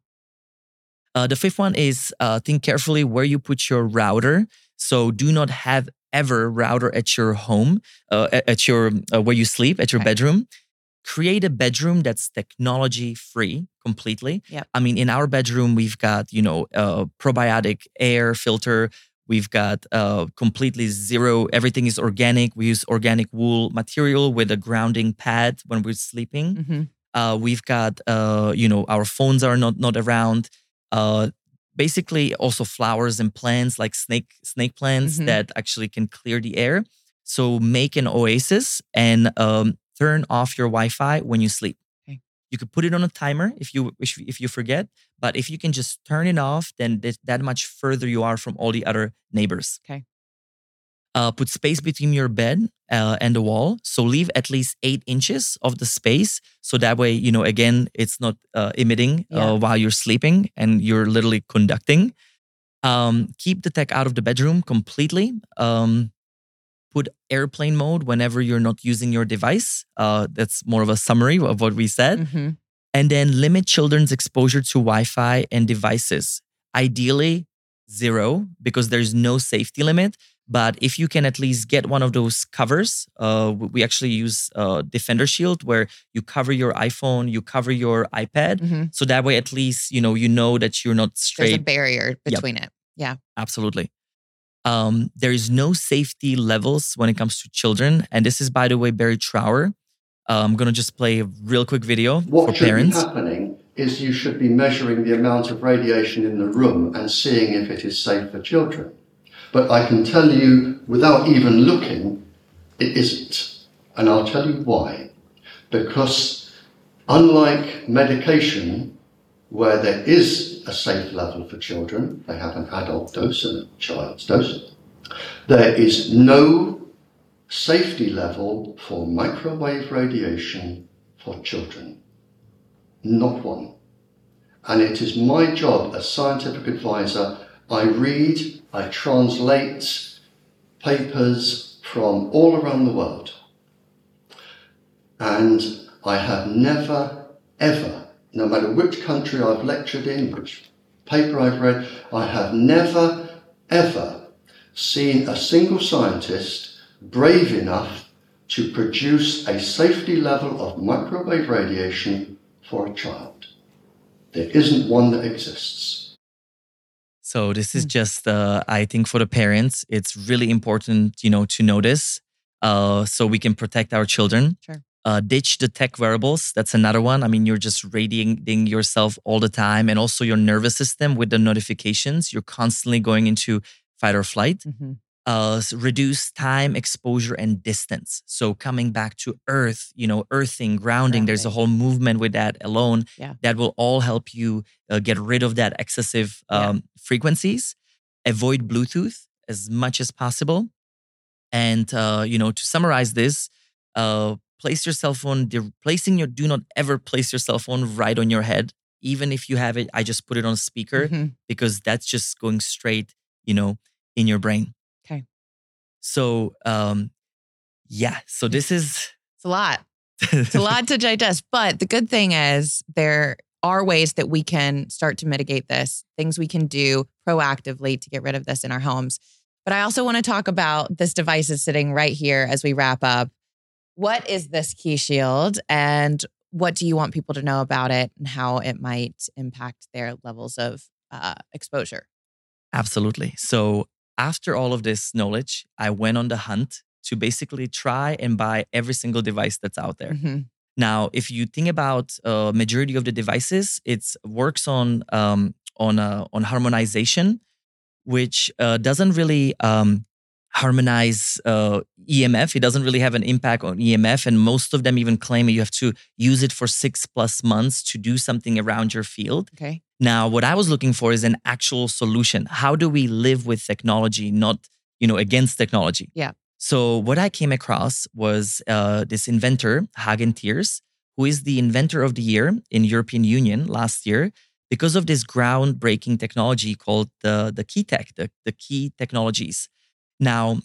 Uh, the fifth one is uh, think carefully where you put your router. So do not have ever router at your home, uh, at your uh, where you sleep, at your okay. bedroom. Create a bedroom that's technology free completely. Yep. I mean, in our bedroom, we've got you know a probiotic air filter. We've got uh, completely zero. Everything is organic. We use organic wool material with a grounding pad when we're sleeping. Mm-hmm. Uh, we've got uh, you know our phones are not not around. Uh, basically also flowers and plants like snake snake plants mm-hmm. that actually can clear the air. So make an oasis and um, turn off your Wi-Fi when you sleep. You could put it on a timer if you if, if you forget, but if you can just turn it off, then that, that much further you are from all the other neighbors. Okay. Uh, put space between your bed uh, and the wall. So leave at least eight inches of the space. So that way, you know, again, it's not uh, emitting uh, yeah. while you're sleeping and you're literally conducting. Um, keep the tech out of the bedroom completely. Um, put airplane mode whenever you're not using your device. Uh, that's more of a summary of what we said. Mm-hmm. And then limit children's exposure to Wi Fi and devices. Ideally, zero, because there's no safety limit. But if you can at least get one of those covers, uh, we actually use uh, Defender Shield, where you cover your iPhone, you cover your iPad, mm-hmm. so that way at least you know you know that you're not straight. There's a barrier between yep. it. Yeah, absolutely. Um, there is no safety levels when it comes to children, and this is, by the way, Barry Trower. Uh, I'm gonna just play a real quick video what for parents. What should be happening is you should be measuring the amount of radiation in the room and seeing if it is safe for children. But I can tell you, without even looking, it isn't. And I'll tell you why. Because unlike medication, where there is a safe level for children, they have an adult dose and a child's dose, there is no safety level for microwave radiation for children. Not one. And it is my job as scientific advisor, I read I translate papers from all around the world. And I have never, ever, no matter which country I've lectured in, which paper I've read, I have never, ever seen a single scientist brave enough to produce a safety level of microwave radiation for a child. There isn't one that exists. So this is mm. just, uh, I think, for the parents, it's really important, you know, to notice, uh, so we can protect our children. Sure. Uh, ditch the tech wearables. That's another one. I mean, you're just radiating yourself all the time, and also your nervous system with the notifications. You're constantly going into fight or flight. Mm-hmm uh, reduce time, exposure, and distance. So coming back to earth, you know, earthing, grounding, grounding. there's a whole movement with that alone yeah. that will all help you uh, get rid of that excessive um, yeah. frequencies. Avoid Bluetooth as much as possible. And, uh, you know, to summarize this, uh, place your cell phone, placing your, do not ever place your cell phone right on your head. Even if you have it, I just put it on speaker mm-hmm. because that's just going straight, you know, in your brain. Okay. So, um, yeah. So this is it's a lot. It's a [laughs] lot to digest. But the good thing is there are ways that we can start to mitigate this, things we can do proactively to get rid of this in our homes. But I also want to talk about this device is sitting right here as we wrap up. What is this Qi Shield and what do you want people to know about it and how it might impact their levels of uh, exposure? Absolutely. So, after all of this knowledge, I went on the hunt to basically try and buy every single device that's out there. Mhm. Now, if you think about uh, majority of the devices, it works on um, on uh, on harmonization, which uh, doesn't really um, harmonize uh, EMF. It doesn't really have an impact on EMF, and most of them even claim you have to use it for six plus months to do something around your field. Okay. Now, what I was looking for is an actual solution. How do we live with technology, not you know against technology? Yeah. So what I came across was uh, this inventor Hagen Tiers, who is the inventor of the year in European Union last year because of this groundbreaking technology called the the key tech, the, the key technologies. Now,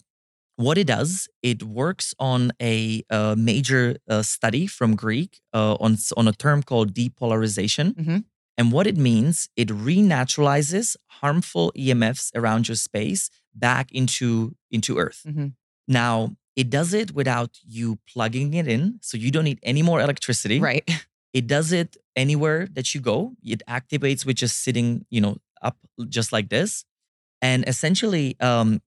what it does, it works on a, uh major uh, study from Greek uh, on on a term called depolarization. Mhm. And what it means, it renaturalizes harmful EMFs around your space back into into Earth. Mhm. Now, it does it without you plugging it in, so you don't need any more electricity. Right. [laughs] It does it anywhere that you go. It activates with just sitting, you know, up just like this. And essentially, um,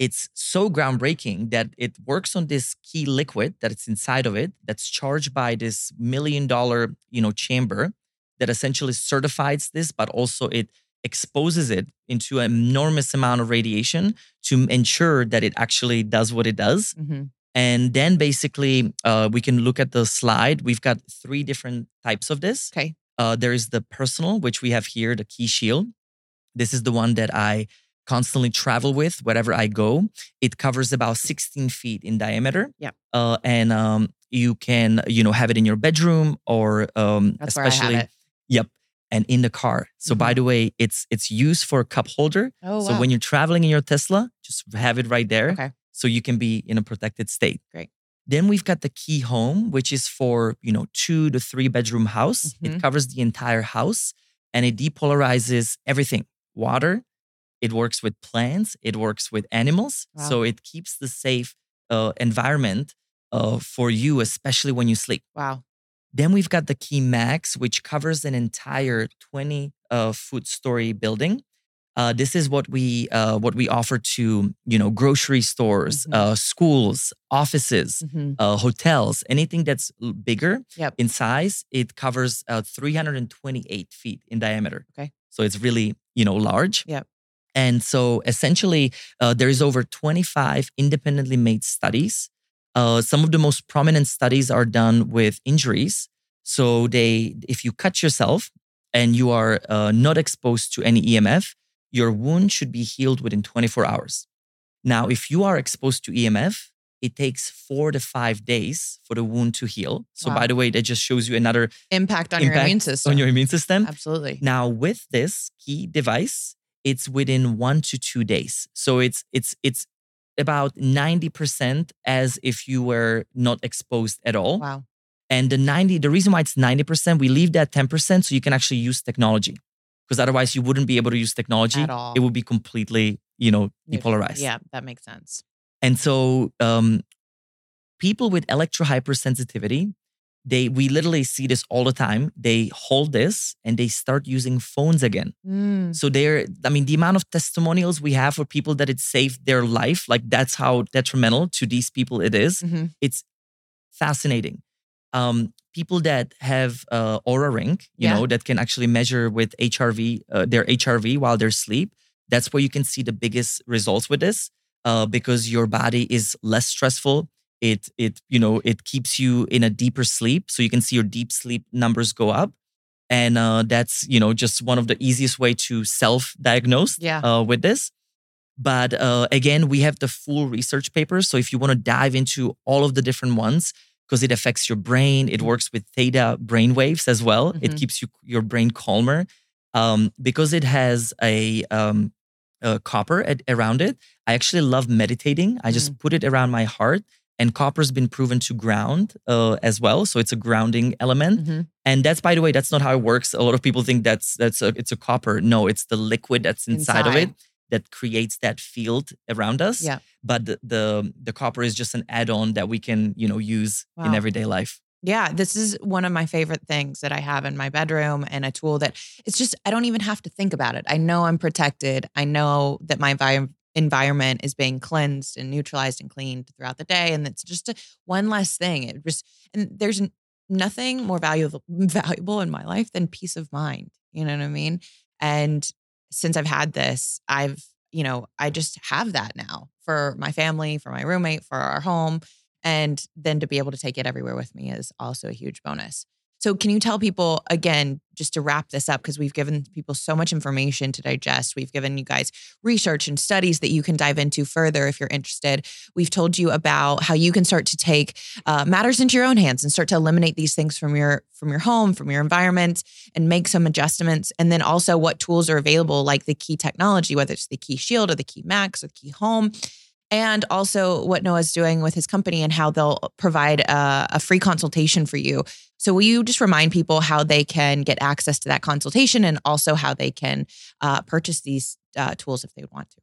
it's so groundbreaking that it works on this key liquid that it's inside of it that's charged by this million dollar, you know, chamber that essentially certifies this, but also it exposes it into an enormous amount of radiation to ensure that it actually does what it does. hmm And then basically, uh, we can look at the slide. We've got three different types of this. Okay. Uh, there is the personal, which we have here, the Qi Shield. This is the one that I constantly travel with wherever I go. It covers about 16 feet in diameter. Yeah. Uh, and um, you can, you know, have it in your bedroom or um, That's where I especially, have it. yep, and in the car. So by Mhm. the way, it's it's used for a cup holder. Oh, so wow. when you're traveling in your Tesla, just have it right there Okay. so you can be in a protected state. Great. Then we've got the Qi Home, which is for, you know, two to three bedroom house. Mhm. It covers the entire house and it depolarizes everything. Water, it works with plants, it works with animals. Wow. So it keeps the safe uh, environment uh, for you, especially when you sleep. Wow. Then we've got the Qi Max, which covers an entire 20 uh, foot story building. Uh, this is what we uh, what we offer to you know grocery stores, Mhm. uh, schools, offices, hmm uh, hotels, anything that's bigger Yep. in size. It covers uh, 328 feet in diameter. Okay. so it's really you know large. Yep. And so essentially, uh, there is over 25 independently made studies. Uh, some of the most prominent studies are done with injuries. So they, if you cut yourself and you are uh, not exposed to any EMF, your wound should be healed within 24 hours. Now, if you are exposed to EMF, it takes four to five days for the wound to heal. So, Wow. by the way, that just shows you another Impact on your immune system. on your immune system. Absolutely. Now, with this key device, it's within one to two days. So it's it's it's about 90% as if you were not exposed at all. Wow. And the 90, the reason why it's 90%, we leave that 10% so you can actually use technology. Because otherwise you wouldn't be able to use technology. At all. It would be completely, you know, depolarized. Yeah, that makes sense. And so um, people with electrohypersensitivity, they we literally see this all the time. They hold this and they start using phones again. Mm. So there, I mean, the amount of testimonials we have for people that it saved their life, like that's how detrimental to these people it is. Mhm. It's fascinating. Um, people that have uh, Oura Ring, you Yeah. know, that can actually measure with HRV, uh, their HRV while they're asleep. That's where you can see the biggest results with this, uh, because your body is less stressful. It it you know it keeps you in a deeper sleep, so you can see your deep sleep numbers go up, and uh, that's you know just one of the easiest way to self-diagnose Yeah. uh, with this. But uh, again, we have the full research papers. So if you want to dive into all of the different ones, because it affects your brain, it works with theta brain waves as well. It Mhm. keeps you your brain calmer. Um, because it has a, um, a copper at, around it. I actually love meditating. I just put it around my heart, and copper's been proven to ground uh, as well. So it's a grounding element. Mhm. And that's by the way, that's not how it works. A lot of people think that's that's a, it's a copper. No, it's the liquid that's inside, of it that creates that field around us. Yeah. But the, the the copper is just an add-on that we can you know use in everyday life. Yeah, this is one of my favorite things that I have in my bedroom and a tool that it's just, I don't even have to think about it. I know I'm protected. I know that my envi- environment is being cleansed and neutralized and cleaned throughout the day. And it's just a, one less thing. It just, and there's nothing more valuable, [laughs] valuable in my life than peace of mind. You know what I mean? And since I've had this, I've, you know, I just have that now for my family, for my roommate, for our home. And then to be able to take it everywhere with me is also a huge bonus. So, can you tell people again, just to wrap this up, because we've given people so much information to digest. We've given you guys research and studies that you can dive into further if you're interested. We've told you about how you can start to take uh, matters into your own hands and start to eliminate these things from your from your home, from your environment, and make some adjustments. And then also what tools are available, like the Key technology, whether it's the Qi Shield or the Qi Max or the Qi Home and also what NOA's doing with his company and how they'll provide a, a free consultation for you. So, will you just remind people how they can get access to that consultation and also how they can uh, purchase these uh, tools if they would want to?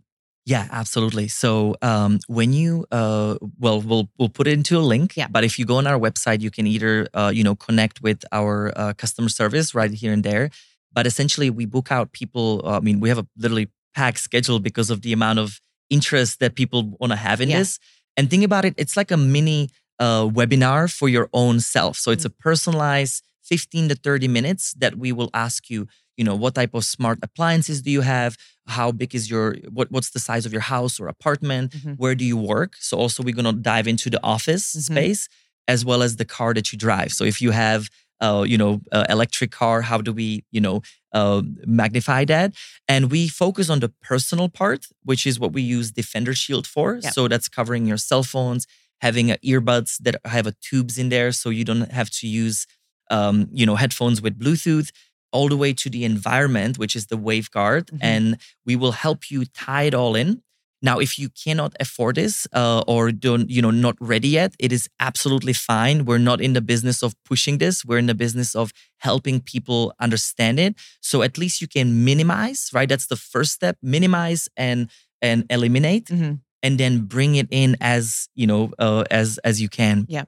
Yeah, absolutely. So um, when you, uh, well, we'll we'll put it into a link. Yeah. But if you go on our website, you can either, uh, you know, connect with our uh, customer service right here and there. But essentially, we book out people. Uh, I mean, we have a literally packed schedule because of the amount of interest that people want to have in Yeah. this. And think about it, it's like a mini uh, webinar for your own self. So it's Mm. a personalized 15 to 30 minutes that we will ask you, you know, what type of smart appliances do you have? How big is your what what's the size of your house or apartment? Mhm. Where do you work? So also we're going to dive into the office Mhm. space as well as the car that you drive. So if you have uh, you know, uh, electric car, how do we, you know, uh, magnify that? And we focus on the personal part, which is what we use Defender Shield for. Yep. So that's covering your cell phones, having uh, earbuds that have a tubes in there, so you don't have to use, um, you know, headphones with Bluetooth. All the way to the environment, which is the Waveguard, Mhm. and we will help you tie it all in. Now, if you cannot afford this uh, or don't, you know, not ready yet, it is absolutely fine. We're not in the business of pushing this. We're in the business of helping people understand it. So at least you can minimize, right? That's the first step: minimize and and eliminate, Mhm. and then bring it in as you know uh, as as you can. Yeah.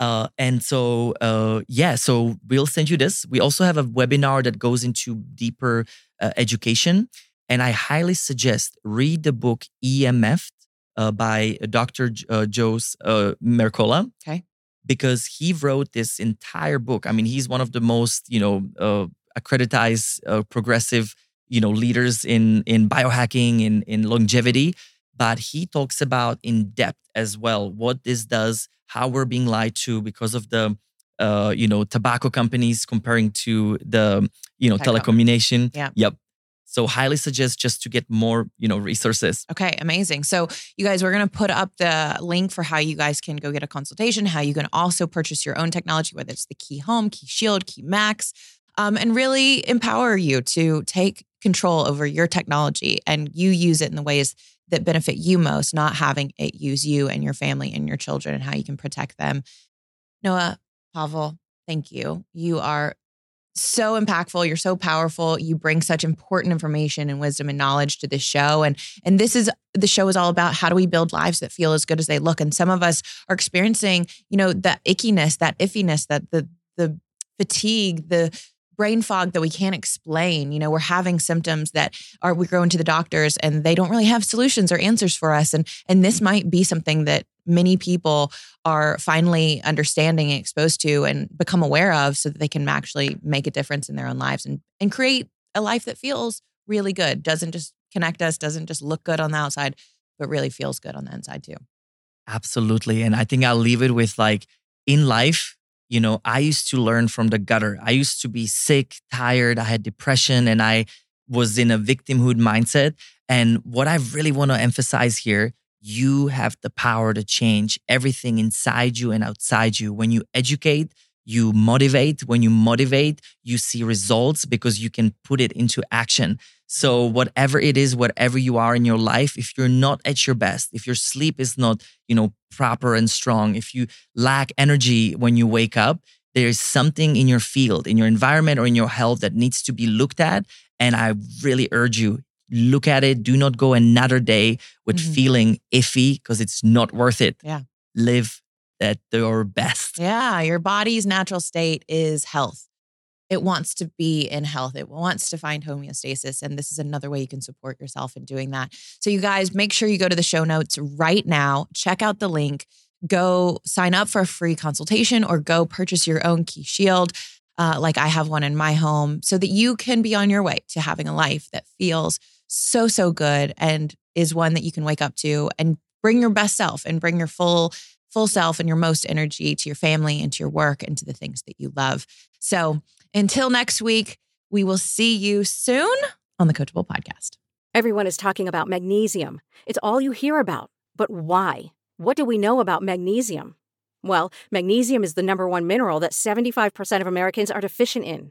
Uh, and so, uh, yeah, so we'll send you this. We also have a webinar that goes into deeper uh, education. And I highly suggest read the book EMF uh, by Dr. J- uh, Joe uh, Mercola. Okay. Because he wrote this entire book. I mean, he's one of the most, you know, uh, accredited uh, progressive, you know, leaders in in biohacking, in in longevity. But he talks about in depth as well what this does, how we're being lied to because of the, uh, you know, tobacco companies comparing to the, you know, Tech telecommunication. Yeah. Yep. So highly suggest just to get more, you know, resources. Okay, amazing. So, you guys, we're to put up the link for how you guys can go get a consultation, how you can also purchase your own technology, whether it's the Qi Home, Qi Shield, Qi Max, um, and really empower you to take control over your technology and you use it in the ways that benefit you most, not having it use you and your family and your children and how you can protect them. NOA, Pavel, thank you. You are so impactful. You're so powerful. You bring such important information and wisdom and knowledge to this show. And and this is the show is all about how do we build lives that feel as good as they look. And some of us are experiencing you know that ickiness that iffiness that the the fatigue the brain fog that we can't explain. You know we're having symptoms that are we go into the doctors and they don't really have solutions or answers for us. And and this might be something that many people are finally understanding and exposed to and become aware of so that they can actually make a difference in their own lives and and create a life that feels really good doesn't just connect us doesn't just look good on the outside but really feels good on the inside too Absolutely. And I think I'll leave it with like in life, you know, I used to learn from the gutter. I used to be sick, tired, I had depression, and I was in a victimhood mindset. And what I really want to emphasize here, you have the power to change everything inside you and outside you. When you educate, you motivate. When you motivate, you see results because you can put it into action. So, whatever it is, whatever you are in your life, if you're not at your best, if your sleep is not, you know, proper and strong, if you lack energy when you wake up, there is something in your field, in your environment, or in your health that needs to be looked at. And I really urge you, look at it. Do not go another day with Mhm. feeling iffy because it's not worth it. Yeah. Live at your best. Yeah, your body's natural state is health. It wants to be in health. It wants to find homeostasis. And this is another way you can support yourself in doing that. So, you guys, make sure you go to the show notes right now, check out the link, go sign up for a free consultation or go purchase your own Qi Shield. Uh, like I have one in my home, so that you can be on your way to having a life that feels so, so good and is one that you can wake up to and bring your best self and bring your full full self and your most energy to your family and to your work and to the things that you love. So until next week, we will see you soon on the Coachable Podcast. Everyone is talking about magnesium. It's all you hear about. But why? What do we know about magnesium? Well, magnesium is the number one mineral that 75% of Americans are deficient in.